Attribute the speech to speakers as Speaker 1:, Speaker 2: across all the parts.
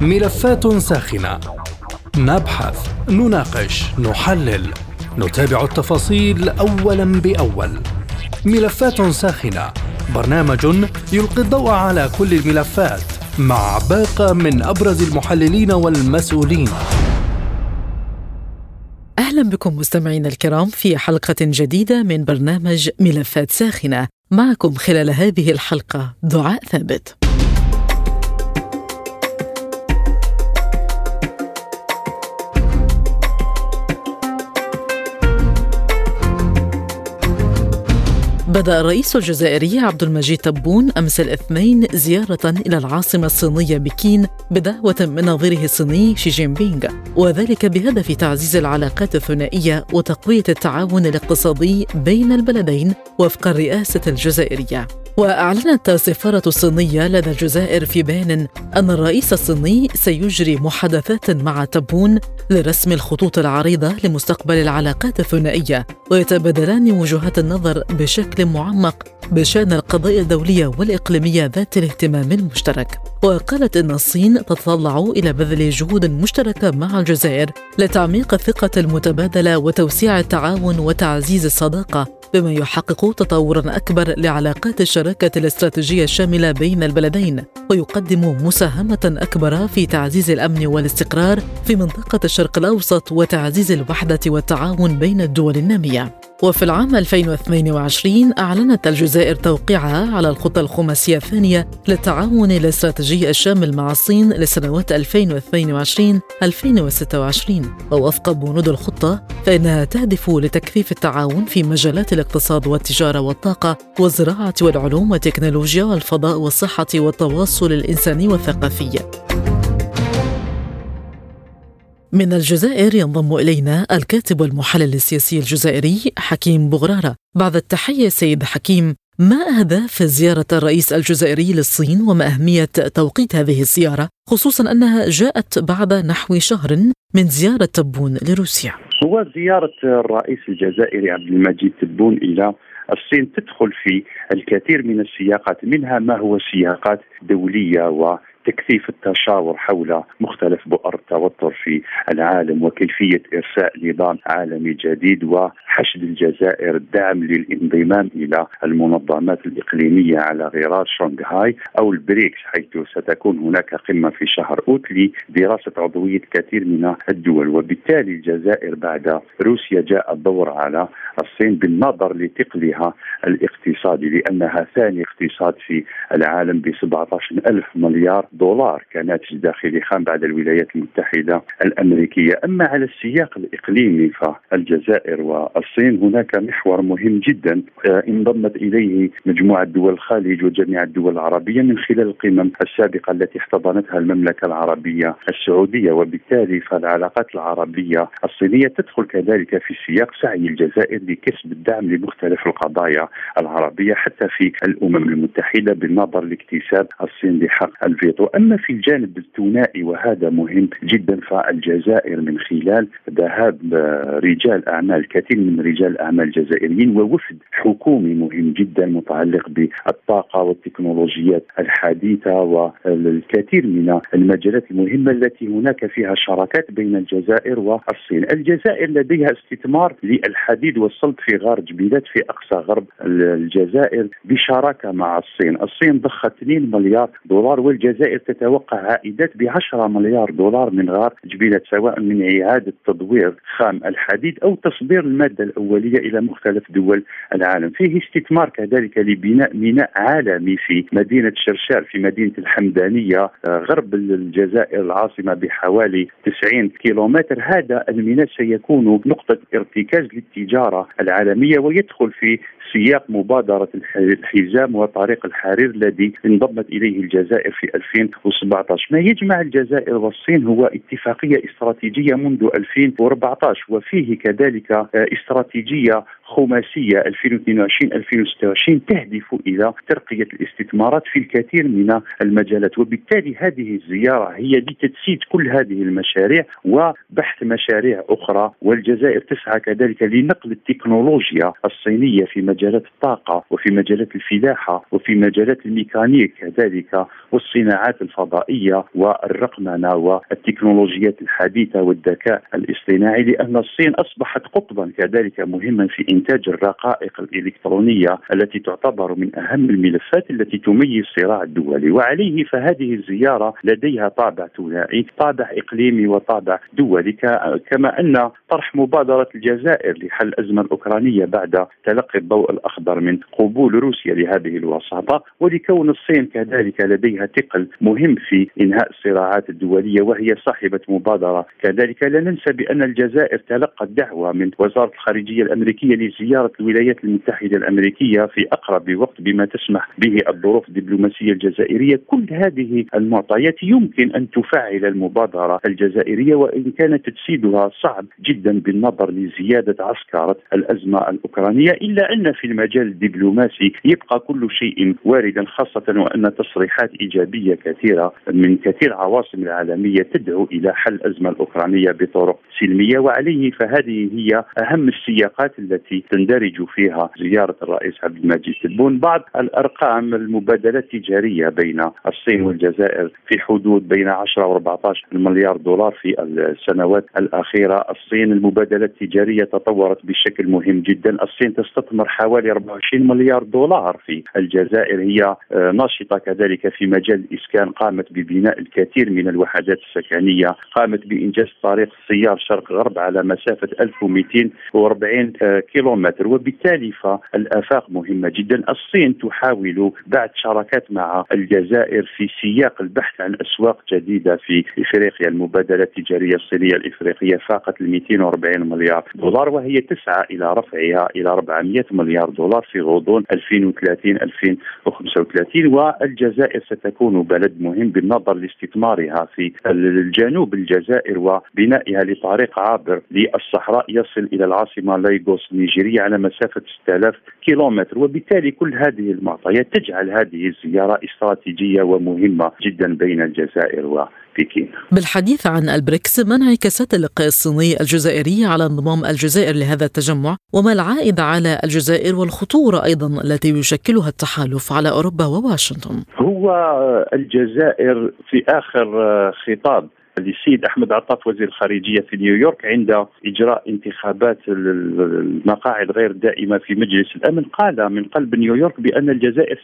Speaker 1: ملفات ساخنة. نبحث نناقش نحلل. نتابع التفاصيل اولا بأول. ملفات ساخنة. برنامج يلقي الضوء على كل الملفات. مع باقة من أبرز المحللين والمسؤولين.
Speaker 2: أهلا بكم مستمعينا الكرام في حلقة جديدة من برنامج ملفات ساخنة. معكم خلال هذه الحلقة دعاء ثابت. بدأ الرئيس الجزائري عبد المجيد تبون أمس الاثنين زيارة إلى العاصمة الصينية بكين بدعوة من نظيره الصيني شي جين بينغ وذلك بهدف تعزيز العلاقات الثنائية وتقوية التعاون الاقتصادي بين البلدين وفق الرئاسة الجزائرية. وأعلنت السفارة الصينية لدى الجزائر في بيان أن الرئيس الصيني سيجري محادثات مع تبون لرسم الخطوط العريضة لمستقبل العلاقات الثنائية ويتبادلان وجهات النظر بشكل معمق بشأن القضايا الدولية والإقليمية ذات الاهتمام المشترك. وقالت إن الصين تتطلع إلى بذل جهود مشتركة مع الجزائر لتعميق الثقة المتبادلة وتوسيع التعاون وتعزيز الصداقة بما يحقق تطورا أكبر لعلاقات الشراكة الاستراتيجية الشاملة بين البلدين ويقدم مساهمة أكبر في تعزيز الأمن والاستقرار في منطقة الشرق الأوسط وتعزيز الوحدة والتعاون بين الدول النامية. وفي العام 2022 أعلنت الجزائر توقيعها على الخطة الخماسية الثانية للتعاون الاستراتيجي الشامل مع الصين لسنوات 2022-2026 ووفق بنود الخطة فإنها تهدف لتكثيف التعاون في مجالات الاقتصاد والتجارة والطاقة والزراعة والعلوم والتكنولوجيا والفضاء والصحة والتواصل الإنساني والثقافي. من الجزائر ينضم إلينا الكاتب والمحلل السياسي الجزائري حكيم بغرارة. بعد التحية سيد حكيم ما أهداف زيارة الرئيس الجزائري للصين وما أهمية توقيت هذه الزيارة خصوصا أنها جاءت بعد نحو شهر من زيارة تبون لروسيا؟
Speaker 3: هو زيارة الرئيس الجزائري عبد المجيد تبون إلى الصين تدخل في الكثير من السياقات منها ما هو سياقات دولية و تكثيف التشاور حول مختلف بؤر التوتر في العالم وكيفية إرساء نظام عالمي جديد وحشد الجزائر الدعم للانضمام إلى المنظمات الإقليمية على غرار شنغهاي أو البريكس حيث ستكون هناك قمة في شهر اوت لدراسه عضوية كثير من الدول. وبالتالي الجزائر بعد روسيا جاء الدور على الصين بالنظر لثقلها الاقتصادي لأنها ثاني اقتصاد في العالم ب 17 ألف مليار دولار كناتج داخلي خام بعد الولايات المتحدة الأمريكية. أما على السياق الإقليمي فالجزائر والصين هناك محور مهم جدا آه، انضمت إليه مجموعة دول الخليج وجميع الدول العربية من خلال القمم السابقة التي احتضنتها المملكة العربية السعودية. وبالتالي فالعلاقات العربية الصينية تدخل كذلك في سياق سعي الجزائر لكسب الدعم لمختلف القضايا العربية حتى في الأمم المتحدة بالنظر لاكتساب الصين لحق الفيتو وأما في الجانب الثنائي وهذا مهم جدا فالجزائر من خلال ذهاب رجال أعمال كثير من رجال الاعمال الجزائريين ووفد حكومي مهم جدا متعلق بالطاقة والتكنولوجيات الحديثة والكثير من المجالات المهمة التي هناك فيها شراكات بين الجزائر والصين. الجزائر لديها استثمار للحديد والصلب في غار جبيلات في أقصى غرب الجزائر بشراكة مع الصين، الصين ضخت 2 مليار دولار والجزائر الجزائر تتوقع عائدات ب 10 مليار دولار من غار جبيلة سواء من إعادة تدوير خام الحديد أو تصدير المادة الأولية إلى مختلف دول العالم. فيه استثمار كذلك لبناء ميناء عالمي في مدينة شرشار في مدينة الحمدانية آه، غرب الجزائر العاصمة بحوالي 90 كيلومتر. هذا الميناء سيكون نقطة ارتكاز للتجارة العالمية ويدخل في سياق مبادرة الحزام وطريق الحرير الذي انضمت إليه الجزائر في 2017 ما يجمع الجزائر والصين هو اتفاقية استراتيجية منذ 2014 وفيه كذلك آه، استراتيجية خماسية 2022 2026 تهدف إلى ترقية الاستثمارات في الكثير من المجالات وبالتالي هذه الزيارة هي لتجسيد كل هذه المشاريع وبحث مشاريع أخرى والجزائر تسعى كذلك لنقل التكنولوجيا الصينية في مجالات الطاقة وفي مجالات الفلاحة وفي مجالات الميكانيك كذلك والصناعات الفضائية والرقمنة والتكنولوجيات الحديثة والذكاء الاصطناعي لأن الصين أصبحت قطبا كذلك مهما في إنتاج الرقائق الإلكترونية التي تعتبر من أهم الملفات التي تميز الصراع الدولي وعليه فهذه الزيارة لديها طابع ثنائي طابع إقليمي وطابع دولي كما أن طرح مبادرة الجزائر لحل الازمه الأوكرانية بعد تلقي الضوء الأخضر من قبول روسيا لهذه الوساطة. ولكون الصين كذلك لديها ثقل مهم في إنهاء الصراعات الدولية وهي صاحبة مبادرة. كذلك لا ننسى بأن الجزائر تلقت دعوة من وزارة الخارجية الأمريكية لزيارة الولايات المتحدة الأمريكية في أقرب وقت بما تسمح به الظروف الدبلوماسية الجزائرية. كل هذه المعطيات يمكن أن تفعل المبادرة الجزائرية وإن كان تجسيدها صعب جدا بالنظر لزيادة عسكرة الأزمة الأوكرانية إلا أن في المجال الدبلوماسي يبقى كل شيء واردا خاصة وأن تصريحات إيجابية كثيرة من كثير عواصم العالمية تدعو إلى حل الأزمة الأوكرانية بطرق سلمية. وعليه فهذه هي أهم السياقات التي تندرج فيها زيارة الرئيس عبد المجيد تبون بعض الأرقام المبادلات التجارية بين الصين والجزائر في حدود بين 10 و 14 مليار دولار في السنوات الأخيرة، الصين المبادلات التجارية تطورت بشكل مهم جدا، الصين تستثمر حوالي 24 مليار دولار في الجزائر. هي آه، ناشطة كذلك في مجال الإسكان. قامت ببناء الكثير من الوحدات السكنية، قامت بإنجاز طريق السيار شرق غرب على مسافة 1240 آه، كيلومتر وبالتالي فالآفاق مهمة جدا، الصين تحاول بعد شراكات مع الجزائر في سياق البحث عن أسواق جديدة في إفريقيا، المبادلة التجارية الصينية الإفريقية فاقت ال 240 مليار دولار وهي تسعى إلى رفعها إلى 400 مليار دولار في غضون 2030 2035 والجزائر ستكون بلد مهم بالنظر لاستثمارها في الجنوب الجزائر وبنائها لطريق عابر للصحراء يصل إلى العاصمة لايغوس النيجيريه على مسافة 6000 كيلومتر وبالتالي كل هذه المعطيات تجعل هذه الزيارة استراتيجية ومهمة جدا بين الجزائر وبكين.
Speaker 2: بالحديث عن البريكس ما انعكاسات اللقاء الصيني الجزائري على انضمام الجزائر لهذا التجمع وما العائد على الجزائر والخطوره أيضا التي يشكلها التحالف على أوروبا وواشنطن؟
Speaker 3: هو الجزائر في آخر خطاب للسيد أحمد عطاف وزير الخارجية في نيويورك عند إجراء انتخابات المقاعد غير دائمة في مجلس الأمن قال من قلب نيويورك بأن الجزائر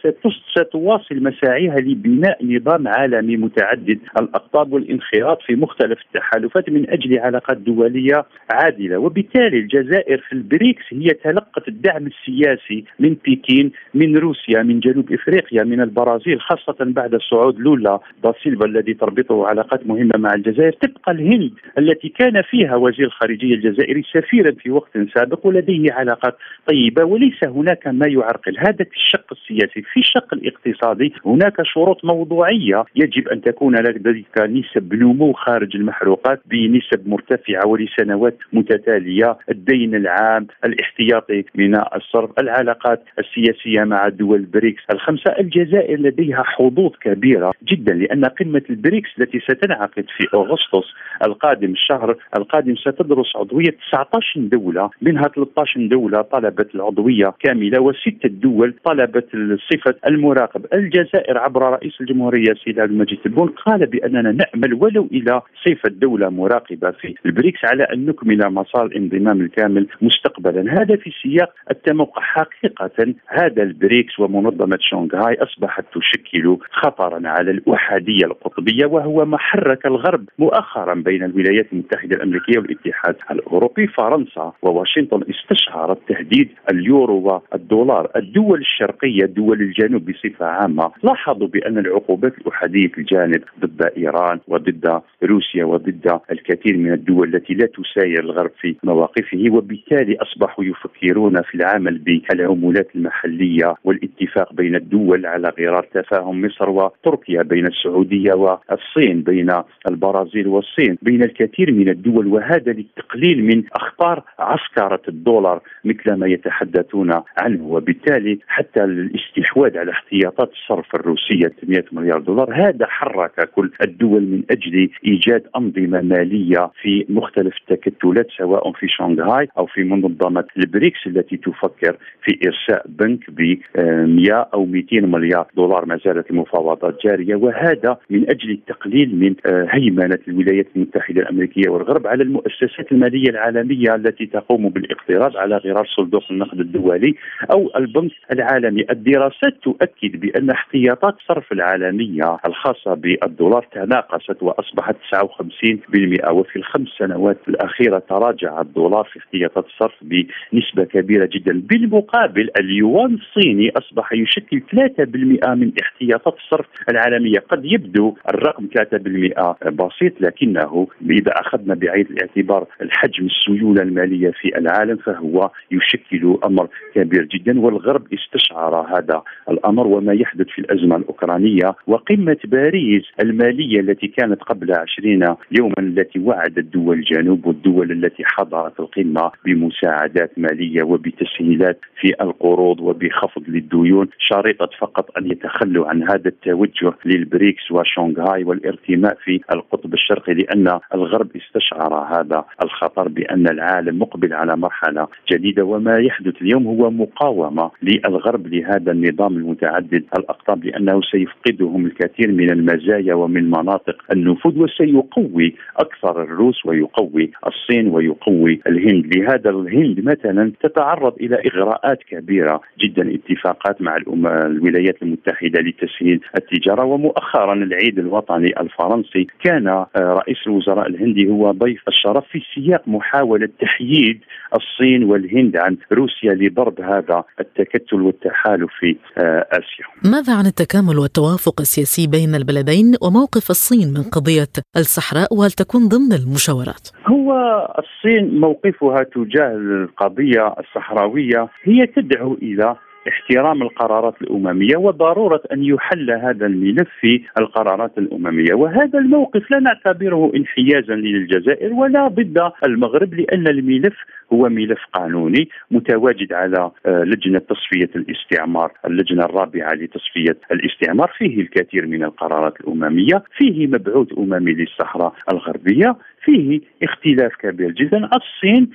Speaker 3: ستواصل مساعيها لبناء نظام عالمي متعدد. الأقطاب والانخراط في مختلف التحالفات من أجل علاقات دولية عادلة. وبالتالي الجزائر في البريكس هي تلقت الدعم السياسي من بكين من روسيا من جنوب إفريقيا من البرازيل خاصة بعد صعود لولا داسيلفا الذي تربطه علاقات مهمة مع الجزائر تبقى الهند التي كان فيها وزير الخارجية الجزائري سفيرا في وقت سابق ولديه علاقات طيبة وليس هناك ما يعرقل. هذا في الشق السياسي في الشق الاقتصادي هناك شروط موضوعية يجب أن تكون لديك نسب نمو خارج المحروقات بنسب مرتفعة ولسنوات متتالية الدين العام الاحتياطي من الصرف العلاقات السياسية مع دول بريكس. الخمسة الجزائر لديها حظوظ كبيرة جدا لأن قمة البريكس التي ستنعقد في أغسطس القادم الشهر القادم ستدرس عضوية 19 دولة منها 13 دولة طلبت العضوية كاملة وست دول طلبت صفه المراقب. الجزائر عبر رئيس الجمهورية السيد عبد المجيد تبون قال بأننا نأمل ولو إلى صفة دولة مراقبة في البريكس على أن نكمل مسار الانضمام الكامل مستقبلا. هذا في سياق التموقع حقيقة هذا البريكس ومنظمة شنغهاي أصبحت تشكل خطرا على الأحادية القطبية وهو ما حرك الغرب مؤخرا بين الولايات المتحدة الأمريكية والاتحاد الأوروبي فرنسا وواشنطن استشعرت تهديد اليورو والدولار. الدول الشرقية دول الجنوب بصفة عامة لاحظوا بأن العقوبات الأحادية في الجانب ضد إيران وضد روسيا وضد الكثير من الدول التي لا تساير الغرب في مواقفه وبالتالي أصبحوا يفكرون في العمل بالعمولات المحلية والاتفاق بين الدول على غرار تفاهم مصر وتركيا بين السعودية والصين بين البرازيل البرازيل والصين. بين الكثير من الدول وهذا للتقليل من أخطار عسكرة الدولار مثل ما يتحدثون عنه. وبالتالي حتى الاستحواذ على احتياطات الصرف الروسية 800 مليار دولار هذا حرك كل الدول من أجل إيجاد أنظمة مالية في مختلف التكتلات سواء في شنغهاي أو في منظمة البريكس التي تفكر في إرساء بنك ب 100 أو 200 مليار دولار. ما زالت المفاوضات جارية وهذا من أجل التقليل من آه، هيمنه الولايات المتحدة الأمريكية والغرب على المؤسسات المالية العالمية التي تقوم بالاقتراض على غرار صندوق النقد الدولي أو البنك العالمي. الدراسات تؤكد بأن احتياطات الصرف العالمية الخاصة بالدولار تناقصت وأصبحت 59% وفي الخمس سنوات الأخيرة تراجع الدولار في احتياطات الصرف بنسبة كبيرة جدا. بالمقابل اليوان الصيني أصبح يشكل 3% من احتياطات الصرف العالمية. قد يبدو الرقم 3% بسيط لكنه إذا أخذنا بعين الاعتبار الحجم السيولة المالية في العالم فهو يشكل أمر كبير جدا والغرب استشعر هذا الأمر وما يحدث في الأزمة الأوكرانية وقمة باريس المالية التي كانت قبل 20 يوما التي وعدت دول الجنوب والدول التي حضرت القمة بمساعدات مالية وبتسهيلات في القروض وبخفض للديون شريطه فقط أن يتخلوا عن هذا التوجه للبريكس وشونغهاي والارتماء في القطب الشرقي لأن الغرب استشعر هذا الخطر بأن العالم مقبل على مرحلة جديدة وما يحدث اليوم هو مقاومة للغرب لهذا النظام المتعدد الأقطاب لأنه سيفقدهم الكثير من المزايا ومن مناطق النفوذ وسيقوي أكثر الروس ويقوي الصين ويقوي الهند. لهذا الهند مثلا تتعرض إلى إغراءات كبيرة جدا اتفاقات مع الولايات المتحدة لتسهيل التجارة ومؤخرا العيد الوطني الفرنسي كان آه، رئيس الوزراء الهندي هو ضيف الشرف في سياق محاولة تحييد الصين والهند عن روسيا لضرب هذا التكتل والتحالف في آه، آسيا.
Speaker 2: ماذا عن التكامل والتوافق السياسي بين البلدين وموقف الصين من قضية الصحراء وهل تكون ضمن المشاورات؟
Speaker 3: هو الصين موقفها تجاه القضية الصحراوية هي تدعو إلى احترام القرارات الأممية وضرورة أن يحل هذا الملف في القرارات الأممية. وهذا الموقف لا نعتبره انحيازا للجزائر ولا ضد المغرب لأن الملف هو ملف قانوني متواجد على آه، لجنة تصفية الاستعمار اللجنة الرابعة لتصفية الاستعمار. فيه الكثير من القرارات الأممية. فيه مبعوث أممي للصحراء الغربية. فيه اختلاف كبير جدا الصين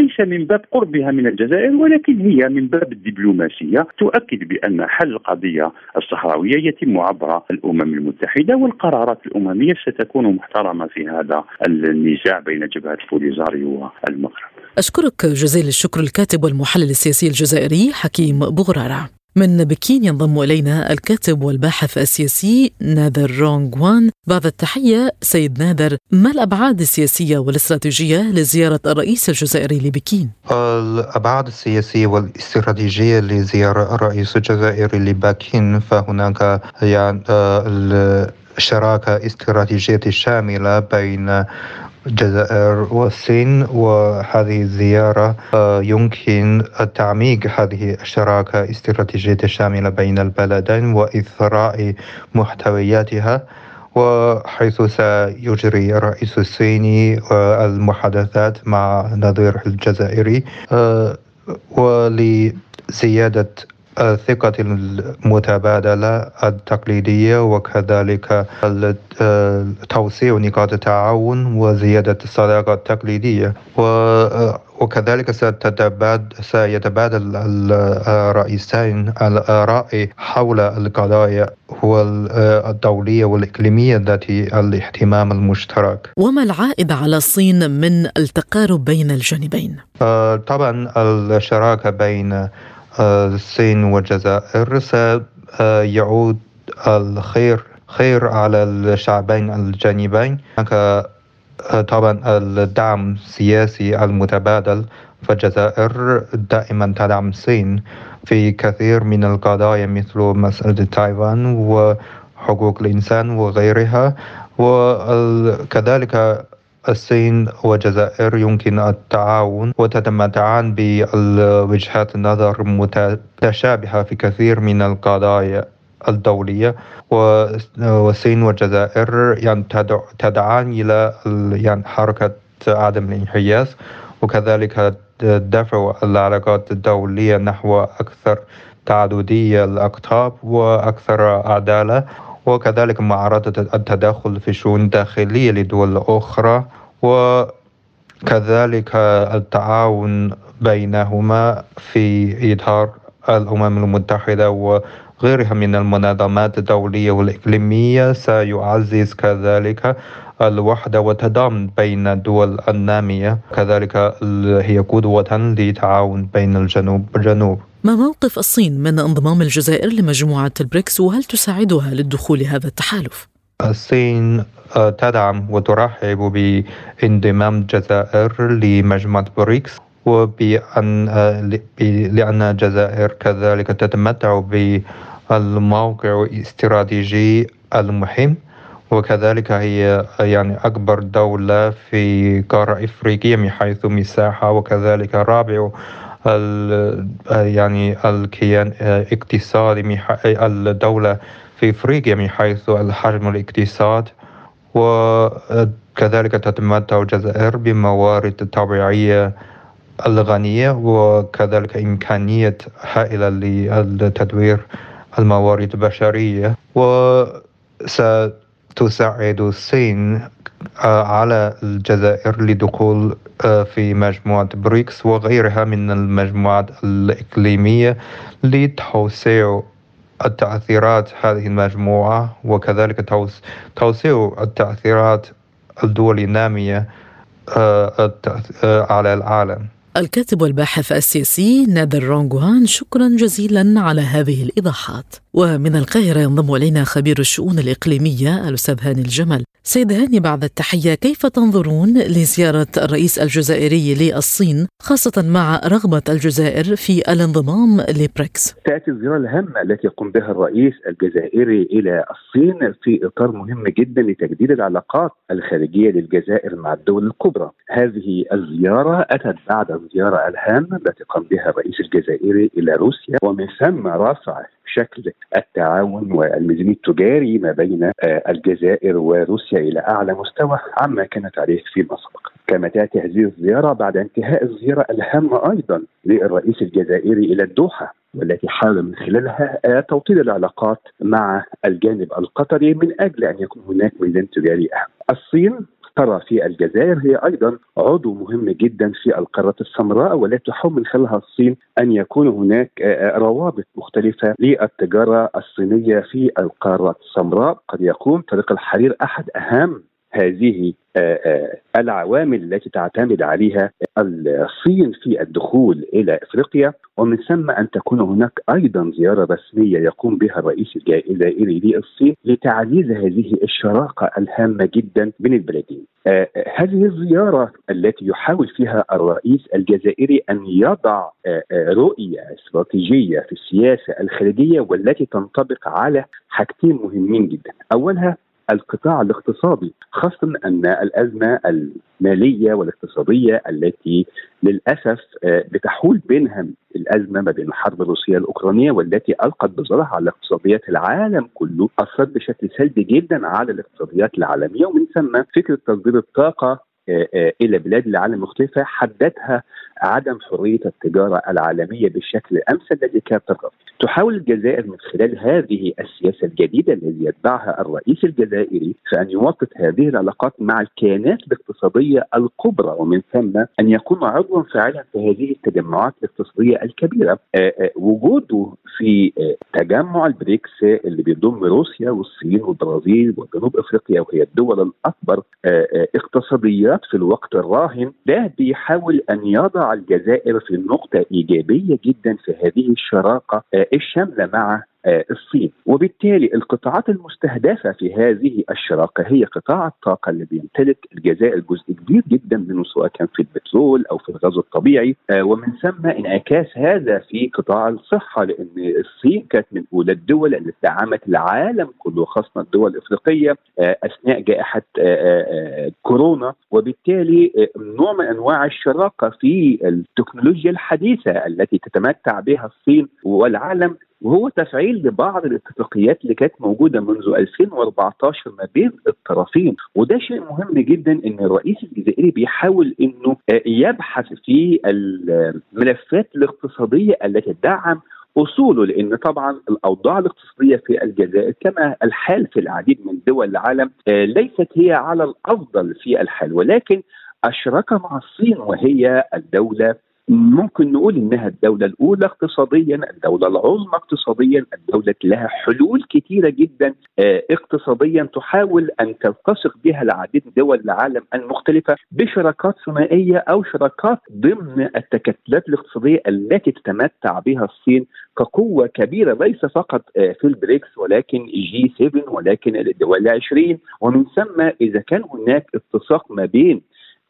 Speaker 3: ليس من باب قربها من الجزائر ولكن هي من باب الدبلوماسية تؤكد بأن حل القضية الصحراوية يتم عبر الأمم المتحدة والقرارات الأممية ستكون محترمة في هذا النزاع بين جبهة الفوليزاريو والمغرب.
Speaker 2: أشكرك جزيل الشكر الكاتب والمحلل السياسي الجزائري حكيم بغراره. من بكين ينضم إلينا الكاتب والباحث السياسي نادر رونغ وان بعد التحية سيد نادر ما الأبعاد السياسية والاستراتيجية لزيارة الرئيس الجزائري لبكين؟
Speaker 4: الأبعاد السياسية والاستراتيجية لزيارة الرئيس الجزائري لبكين فهناك يعني الشراكه استراتيجية شاملة بين الجزائر والصين وهذه الزيارة آه، يمكن تعميق هذه الشراكة الاستراتيجية الشاملة بين البلدين وإثراء محتوياتها وحيث سيجري الرئيس الصيني المحادثات مع نظيره الجزائري آه، ولزيادة الثقة المتبادلة التقليدية وكذلك توسيع نقاط التعاون وزيادة الصداقة التقليدية وكذلك سيتبادل الرئيسين الآراء حول القضايا الدولية والإقليمية ذات الاهتمام المشترك
Speaker 2: وما العائد على الصين من التقارب بين الجانبين؟
Speaker 4: آه، طبعا الشراكة بين الصين والجزائر سيعود الخير خير على الشعبين الجانبين. هناك طبعا الدعم السياسي المتبادل. فالجزائر دائما تدعم الصين في كثير من القضايا مثل مسألة تايوان وحقوق الإنسان وغيرها. وكذلك الصين والجزائر يمكن التعاون وتتمتعان بوجهات نظر متشابهة في كثير من القضايا الدولية. والصين والجزائر يعني تدعان إلى يعني حركة عدم الانحياز وكذلك دفع العلاقات الدولية نحو أكثر تعددية الأقطاب وأكثر عدالة. وكذلك معارضة التدخل في الشؤون الداخلية لدول أخرى وكذلك التعاون بينهما في إطار الأمم المتحدة وغيرها من المنظمات الدولية والإقليمية. سيعزز كذلك الوحدة والتضامن بين الدول النامية. كذلك هي قدوة لتعاون بين الجنوب والجنوب
Speaker 2: ما موقف الصين من انضمام الجزائر لمجموعة البريكس وهل تساعدها للدخول هذا التحالف؟
Speaker 4: الصين آه، تدعم وترحب بانضمام الجزائر لمجموعة بريكس وبأن آه، لأن الجزائر كذلك تتمتع بالموقع الاستراتيجي المهم. وكذلك هي يعني أكبر دولة في قارة إفريقيا من حيث مساحة وكذلك رابع يعني الكيان الاقتصادي الدولة في إفريقيا من حيث الحجم الاقتصاد. وكذلك تتمتع الجزائر بموارد طبيعية الغنية وكذلك إمكانية هائلة لتدوير الموارد البشرية. وستساعد الصين آه، على الجزائر لدخول آه، في مجموعة بريكس وغيرها من المجموعات الإقليمية لتوسيع التأثيرات هذه المجموعة وكذلك توسيع التأثيرات الدول النامية آه، على العالم.
Speaker 2: الكاتب والباحث السياسي نادر رونغوان شكرا جزيلا على هذه الإيضاحات. ومن القاهرة ينضم إلينا خبير الشؤون الإقليمية الأستاذ هاني الجمل. سيد هاني بعد التحية كيف تنظرون لزيارة الرئيس الجزائري للصين خاصة مع رغبة الجزائر في الانضمام لبريكس؟
Speaker 5: تأتي الزيارة الهامة التي يقوم بها الرئيس الجزائري إلى الصين في إطار مهم جدا لتجديد العلاقات الخارجية للجزائر مع الدول الكبرى. هذه الزيارة أتت بعد الزيارة الهامة التي قام بها الرئيس الجزائري إلى روسيا ومن ثم رفع شكل التعاون والميزان التجاري ما بين آه، الجزائر وروسيا إلى أعلى مستوى عما كانت عليه فيما سبق. كما تأتي هذه الزيارة بعد انتهاء الزيارة الهامه أيضا للرئيس الجزائري إلى الدوحة والتي حاول من خلالها آه، توطيد العلاقات مع الجانب القطري من أجل أن يكون هناك ميزان تجاري أهم. الصين ترى في الجزائر هي أيضا عضو مهم جدا في القارة السمراء والتي تحاول من خلالها الصين أن يكون هناك آه، آه، روابط مختلفة للتجارة الصينية في القارة السمراء. قد يكون طريق الحرير أحد أهم هذه آه، آه، العوامل التي تعتمد عليها الصين في الدخول إلى إفريقيا ومن ثم أن تكون هناك أيضا زيارة رسمية يقوم بها الرئيس الجزائري للصين لتعزيز هذه الشراكة الهامة جدا بين البلدين. آه، هذه الزيارة التي يحاول فيها الرئيس الجزائري أن يضع رؤية استراتيجية في السياسة الخارجيه والتي تنطبق على حاجتين مهمين جدا، أولها القطاع الاقتصادي خاصة أن الأزمة المالية والاقتصادية التي للأسف آه، بتحول بينها الأزمة ما بين الحرب الروسية الأوكرانية والتي ألقت بظلها على اقتصاديات العالم كله أثرت بشكل سلبي جدا على الاقتصاديات العالمية. ومن ثم فكرة تصدير الطاقة آه، آه، إلى بلاد العالم المختلفه حددها عدم حرية التجارة العالمية بالشكل الامثل الذي كانت ترغب. تحاول الجزائر من خلال هذه السياسة الجديدة التي يتبعها الرئيس الجزائري في أن يوطد هذه العلاقات مع الكيانات الاقتصادية الكبرى ومن ثم أن يكون عضوا فاعلا في هذه التجمعات الاقتصادية الكبيرة. آه، وجوده في تجمع البريكس اللي بيضم روسيا والصين والبرازيل وجنوب إفريقيا وهي الدول الأكبر اقتصاديا التغيرات في الوقت الراهن ده بيحاول أن يضع الجزائر في نقطه إيجابية جدا في هذه الشراكه آه، الشاملة مع الصين. وبالتالي القطاعات المستهدفة في هذه الشراكة هي قطاع الطاقة اللي بيمتلك الجزائر جزء كبير جدا منه سواء كان في البترول أو في الغاز الطبيعي. آه، ومن ثم انعكاس هذا في قطاع الصحة لأن الصين كانت من أولى الدول اللي دعمت العالم كله خاصة الدول الإفريقية آه، أثناء جائحة كورونا. وبالتالي نوع من أنواع الشراكة في التكنولوجيا الحديثة التي تتمتع بها الصين والعالم وهو تفعيل لبعض الاتفاقيات اللي كانت موجودة منذ 2014 ما بين الطرفين. وده شيء مهم جدا إن الرئيس الجزائري بيحاول إنه يبحث في الملفات الاقتصادية التي تدعم أصوله لأن طبعا الأوضاع الاقتصادية في الجزائر كما الحال في العديد من دول العالم ليست هي على الأفضل في الحال. ولكن الشراكه مع الصين وهي الدولة ممكن نقول إنها الدولة الأولى اقتصاديا، الدولة العظمى اقتصاديا، الدولة لها حلول كثيره جدا آه، اقتصاديا تحاول أن تلتصق بها العديد من دول العالم المختلفة بشراكات ثنائية أو شراكات ضمن التكتلات الاقتصادية التي تتمتع بها الصين كقوة كبيرة ليس فقط آه، في البريكس ولكن جي 7 ولكن الدول العشرين. ومن ثم إذا كان هناك اتساق ما بين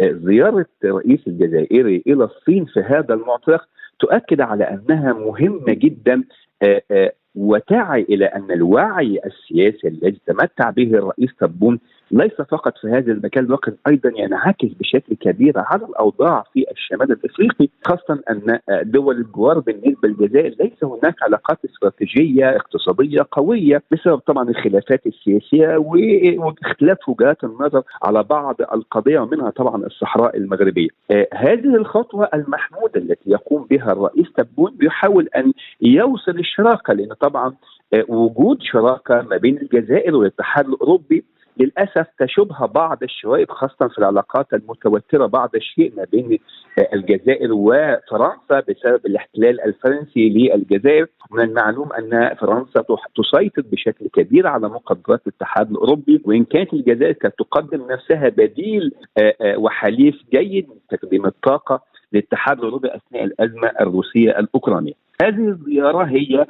Speaker 5: زيارة الرئيس الجزائري إلى الصين في هذا المعترك تؤكد على أنها مهمة جدا آه، آه، وتعي إلى أن الوعي السياسي الذي تمتع به الرئيس تبون ليس فقط في هذا المكان ولكن أيضا ينعكس بشكل كبير على الأوضاع في الشمال الإفريقي خاصة أن دول الجوار بالنسبة للجزائر ليس هناك علاقات استراتيجية اقتصادية قوية بسبب طبعا الخلافات السياسية واختلاف وجهات النظر على بعض القضايا ومنها طبعا الصحراء المغربية. آه هذه الخطوة المحمودة التي يقوم بها الرئيس تبون بيحاول أن يوصل الشراكة لأن طبعا آه وجود شراكة ما بين الجزائر والاتحاد الأوروبي للأسف تشبه بعض الشوائب خاصة في العلاقات المتوترة بعض الشيء ما بين الجزائر وفرنسا بسبب الاحتلال الفرنسي للجزائر. من المعلوم أن فرنسا تسيطر بشكل كبير على مقدرات الاتحاد الأوروبي وإن كانت الجزائر كانت تقدم نفسها بديل آه، آه، وحليف جيد لتقديم الطاقة للاتحاد الاوروبي أثناء الأزمة الروسية الأوكرانية. هذه الزيارة هي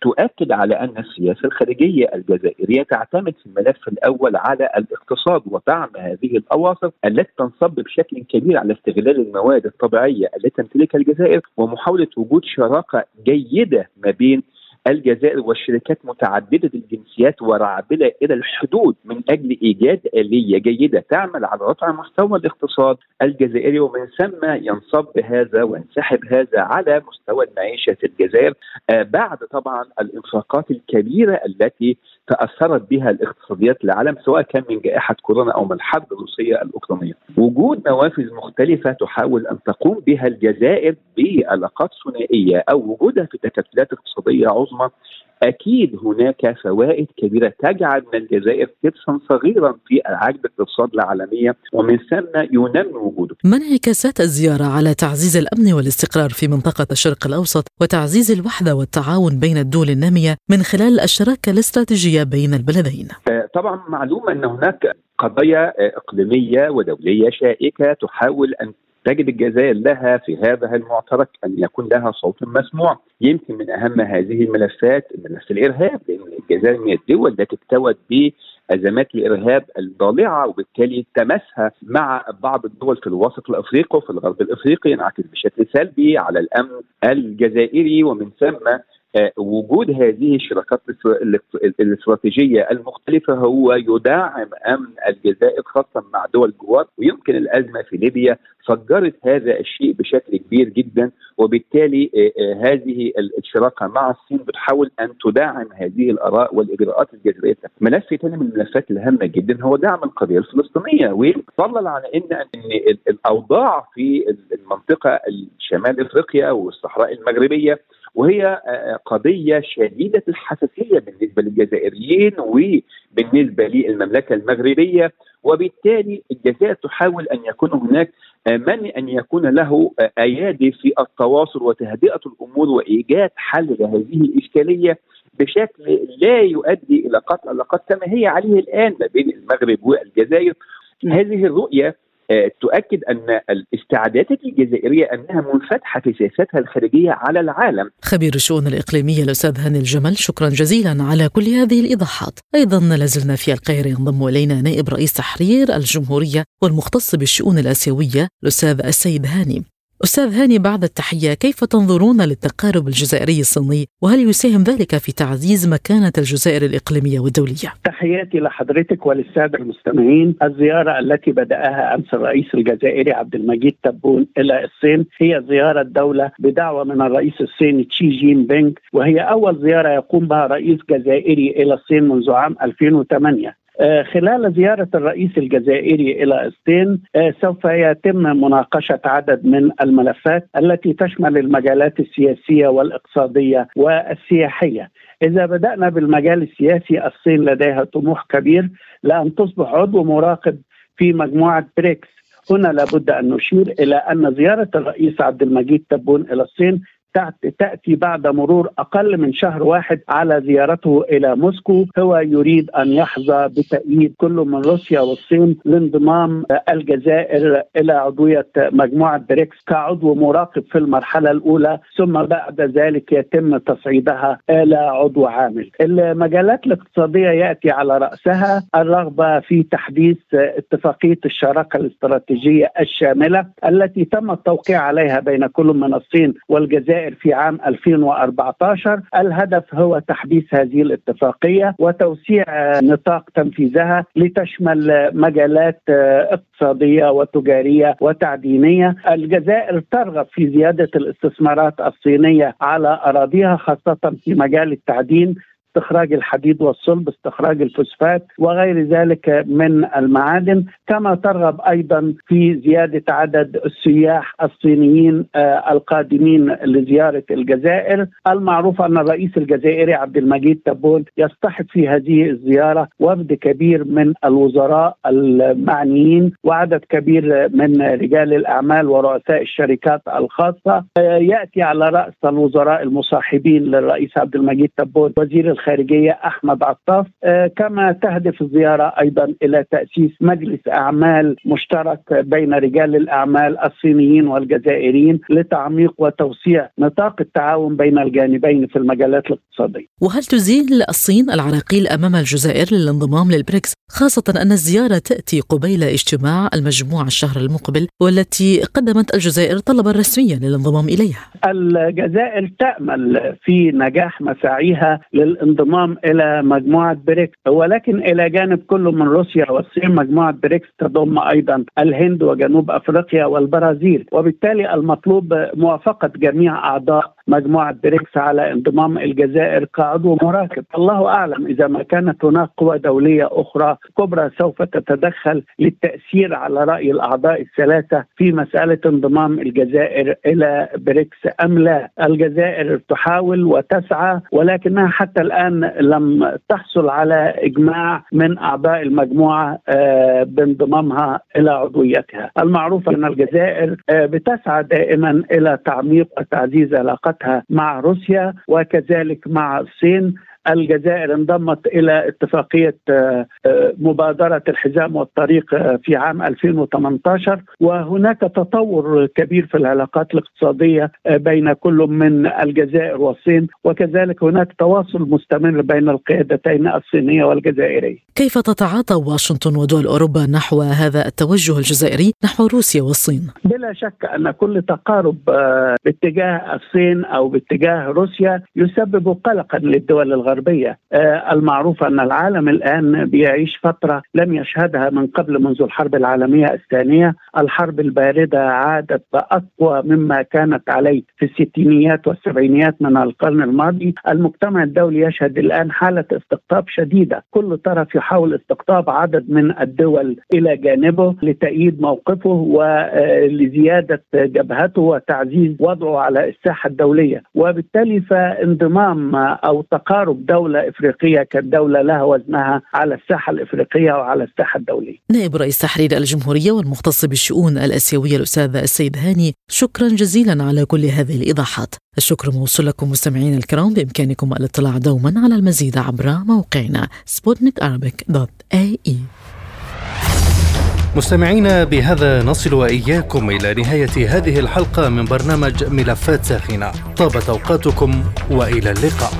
Speaker 5: تؤكد على أن السياسة الخارجية الجزائرية تعتمد في الملف الأول على الاقتصاد ودعم هذه الأواصر التي تنصب بشكل كبير على استغلال المواد الطبيعية التي تمتلكها الجزائر ومحاولة وجود شراكة جيدة ما بين الجزائر والشركات متعددة الجنسيات ورعبله إلى الحدود من أجل إيجاد آلية جيدة تعمل على رفع مستوى الاقتصاد الجزائري ومن ثم ينصب هذا وينسحب هذا على مستوى المعيشة في الجزائر. آه، بعد طبعا الإنفاقات الكبيرة التي تأثرت بها الاقتصاديات العالم سواء كان من جائحة كورونا أو من الحرب الروسية الأوكرانية. وجود نوافذ مختلفة تحاول أن تقوم بها الجزائر بعلاقات ثنائية أو وجودها في تكتلات اقتصادية عظمى أكيد هناك فوائد كبيرة تجعل من الجزائر كبسا صغيرا في عجله الاقتصاد العالميه ومن ثم ينمي وجوده.
Speaker 2: ما انعكاسات الزيارة على تعزيز الأمن والاستقرار في منطقة الشرق الأوسط وتعزيز الوحدة والتعاون بين الدول النامية من خلال الشراكة الاستراتيجية بين البلدين؟
Speaker 5: آه، طبعا معلوم أن هناك قضايا آه، إقليمية ودولية شائكة تحاول أن تجد الجزائر لها في هذا المعترك أن يكون لها صوت مسموع يمكن من أهم هذه الملفات ملف الإرهاب لأن الجزائر من الدول التي اكتوت ازمات الإرهاب الضالعة وبالتالي تمسها مع بعض الدول في الوسط الأفريقي وفي الغرب الأفريقي ينعكس بشكل سلبي على الأمن الجزائري ومن ثم وجود هذه الشراكات الاستراتيجية المختلفة هو يدعم أمن الجزائر خاصة مع دول الجوار ويمكن الأزمة في ليبيا فجرت هذا الشيء بشكل كبير جدا وبالتالي آه، آه، هذه الشراكة مع الصين بتحاول أن تدعم هذه الآراء والإجراءات الجزائريه. ملف ثاني من الملفات الهامة جدا هو دعم القضية الفلسطينية وفضلا على ان إن الأوضاع في المنطقة الشمال إفريقيا والصحراء المغربية وهي آه، آه، قضية شديدة الحساسية بالنسبة للجزائريين وبالنسبة للمملكة المغربية. وبالتالي الجزائر تحاول أن يكون هناك آه، من أن يكون له أيادي في التواصل وتهدئة الأمور وإيجاد حل لهذه الإشكالية بشكل لا يؤدي إلى قطع العلاقات كما هي عليه الآن ما بين المغرب والجزائر. هذه الرؤية تؤكد أن الاستعدادات الجزائرية أنها منفتحة في سياستها الخارجية على العالم.
Speaker 2: خبير الشؤون الإقليمية الأستاذ هاني الجمل شكرا جزيلا على كل هذه الإيضاحات. أيضا لازلنا في القاهرة ينضم إلينا نائب رئيس تحرير الجمهورية والمختص بالشؤون الآسيوية الأستاذ السيد هاني. أستاذ هاني بعد التحية كيف تنظرون للتقارب الجزائري الصيني؟ وهل يساهم ذلك في تعزيز مكانة الجزائر الإقليمية والدولية؟
Speaker 6: تحياتي لحضرتك وللسادة المستمعين. الزيارة التي بدأها أمس الرئيس الجزائري عبد المجيد تبون إلى الصين هي زيارة دولة بدعوة من الرئيس الصيني تشي جين بينغ وهي أول زيارة يقوم بها رئيس جزائري إلى الصين منذ عام 2008 آه، خلال زيارة الرئيس الجزائري إلى الصين آه، سوف يتم مناقشة عدد من الملفات التي تشمل المجالات السياسية والإقتصادية والسياحية. إذا بدأنا بالمجال السياسي الصين لديها طموح كبير لأن تصبح عضو مراقب في مجموعة بريكس. هنا لابد أن نشير إلى أن زيارة الرئيس عبد المجيد تبون إلى الصين تاتي بعد مرور أقل من شهر واحد على زيارته إلى موسكو هو يريد أن يحظى بتأييد كل من روسيا والصين لانضمام الجزائر إلى عضوية مجموعة بريكس كعضو مراقب في المرحلة الأولى ثم بعد ذلك يتم تصعيدها إلى عضو عامل. المجالات الاقتصادية يأتي على رأسها الرغبة في تحديث اتفاقية الشراكة الاستراتيجية الشاملة التي تم التوقيع عليها بين كل من الصين والجزائر الجزائر في عام 2014 الهدف هو تحديث هذه الاتفاقية وتوسيع نطاق تنفيذها لتشمل مجالات اقتصادية وتجارية وتعدينية. الجزائر ترغب في زيادة الاستثمارات الصينية على أراضيها خاصة في مجال التعدين. استخراج الحديد والصلب استخراج الفوسفات وغير ذلك من المعادن كما ترغب أيضا في زيادة عدد السياح الصينيين آه، القادمين لزيارة الجزائر. المعروف أن الرئيس الجزائري عبد المجيد تبون يصطحب في هذه الزيارة وفد كبير من الوزراء المعنيين وعدد كبير من رجال الأعمال ورؤساء الشركات الخاصة. آه، يأتي على رأس الوزراء المصاحبين للرئيس عبد المجيد تبون وزير الخارجية أحمد عطاف آه، كما تهدف الزيارة أيضا إلى تأسيس مجلس أعمال مشترك بين رجال الأعمال الصينيين والجزائريين لتعميق وتوسيع نطاق التعاون بين الجانبين في المجالات الاقتصادية.
Speaker 2: وهل تزيل الصين العراقيل أمام الجزائر للانضمام للبريكس خاصة أن الزيارة تأتي قبيل اجتماع المجموعة الشهر المقبل والتي قدمت الجزائر طلبا رسميا للانضمام إليها.
Speaker 6: الجزائر تأمل في نجاح مساعيها للانضمام الانضمام إلى مجموعة بريكس ولكن إلى جانب كل من روسيا والصين مجموعة بريكس تضم أيضا الهند وجنوب أفريقيا والبرازيل وبالتالي المطلوب موافقة جميع أعضاء مجموعة بريكس على انضمام الجزائر كعضو مراقب، الله أعلم إذا ما كانت هناك قوى دولية أخرى كبرى سوف تتدخل للتأثير على رأي الأعضاء الثلاثة في مسألة انضمام الجزائر إلى بريكس أم لا، الجزائر تحاول وتسعى ولكنها حتى الآن لم تحصل على إجماع من أعضاء المجموعة آه، بانضمامها إلى عضويتها، المعروف أن الجزائر آه، بتسعى دائما إلى تعميق وتعزيز علاقات علاقتها مع روسيا وكذلك مع الصين. الجزائر انضمت إلى اتفاقية آه، آه، مبادرة الحزام والطريق آه، في عام 2018 وهناك تطور كبير في العلاقات الاقتصادية بين كل من الجزائر والصين وكذلك هناك تواصل مستمر بين القيادتين الصينية والجزائرية.
Speaker 2: كيف تتعاطى واشنطن ودول أوروبا نحو هذا التوجه الجزائري نحو روسيا والصين؟
Speaker 6: بلا شك أن كل تقارب باتجاه الصين أو باتجاه روسيا يسبب قلقا للدول الغربية الغربية. آه، المعروف أن العالم الآن بيعيش فترة لم يشهدها من قبل منذ الحرب العالمية الثانية، الحرب الباردة عادت اقوى مما كانت عليه في الستينيات والسبعينيات من القرن الماضي، المجتمع الدولي يشهد الآن حالة استقطاب شديدة، كل طرف يحاول استقطاب عدد من الدول إلى جانبه لتأييد موقفه ولزياده جبهته وتعزيز وضعه على الساحة الدولية، وبالتالي فانضمام أو تقارب دولة إفريقية كدولة لها وزنها على الساحة الإفريقية وعلى الساحة الدولية.
Speaker 2: نائب رئيس تحرير الجمهورية والمختص بالشؤون الآسيوية الأستاذ السيد هاني شكرا جزيلا على كل هذه الإيضاحات. الشكر موصول لكم مستمعينا الكرام بإمكانكم الاطلاع دوما على المزيد عبر موقعنا سبوتنيك dot AE
Speaker 1: مستمعينا بهذا نصل وإياكم إلى نهاية هذه الحلقة من برنامج ملفات ساخنة. طابت أوقاتكم وإلى اللقاء.